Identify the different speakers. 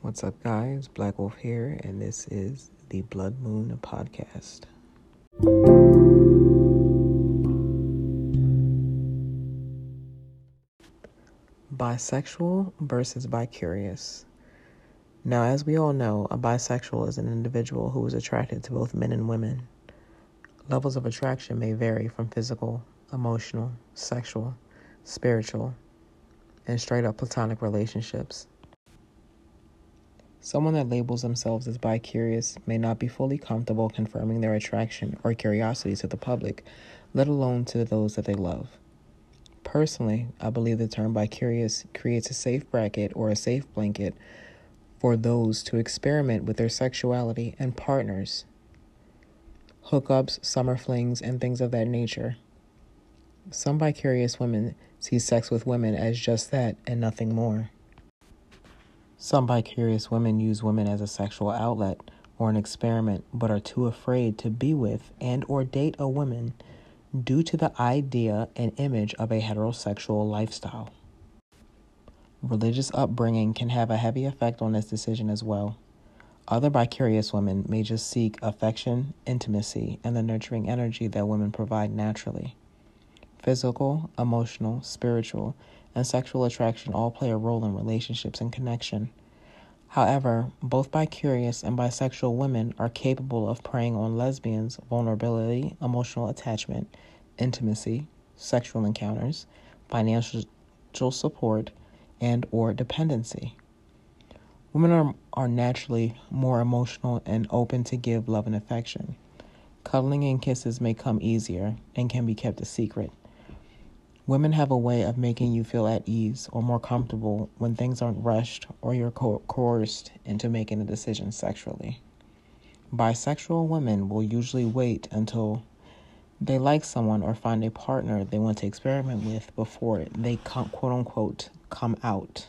Speaker 1: What's up, guys? Black Wolf here, and this is the Blood Moon Podcast. Bisexual versus bicurious. Now, as we all know, a bisexual is an individual who is attracted to both men and women. Levels of attraction may vary from physical, emotional, sexual, spiritual, and straight up platonic relationships. Someone that labels themselves as bicurious may not be fully comfortable confirming their attraction or curiosity to the public, let alone to those that they love. Personally, I believe the term bicurious creates a safe bracket or a safe blanket for those to experiment with their sexuality and partners, hookups, summer flings, and things of that nature. Some bicurious women see sex with women as just that and nothing more. Some bicurious women use women as a sexual outlet or an experiment but are too afraid to be with and or date a woman due to the idea and image of a heterosexual lifestyle. Religious upbringing can have a heavy effect on this decision as well. Other bicurious women may just seek affection, intimacy, and the nurturing energy that women provide naturally. Physical, emotional, spiritual, and sexual attraction all play a role in relationships and connection. However, both bicurious and bisexual women are capable of preying on lesbians' vulnerability, emotional attachment, intimacy, sexual encounters, financial support, and or dependency. Women are, are naturally more emotional and open to give love and affection. Cuddling and kisses may come easier and can be kept a secret. Women have a way of making you feel at ease or more comfortable when things aren't rushed or you're co- coerced into making a decision sexually. Bisexual women will usually wait until they like someone or find a partner they want to experiment with before they quote unquote come out.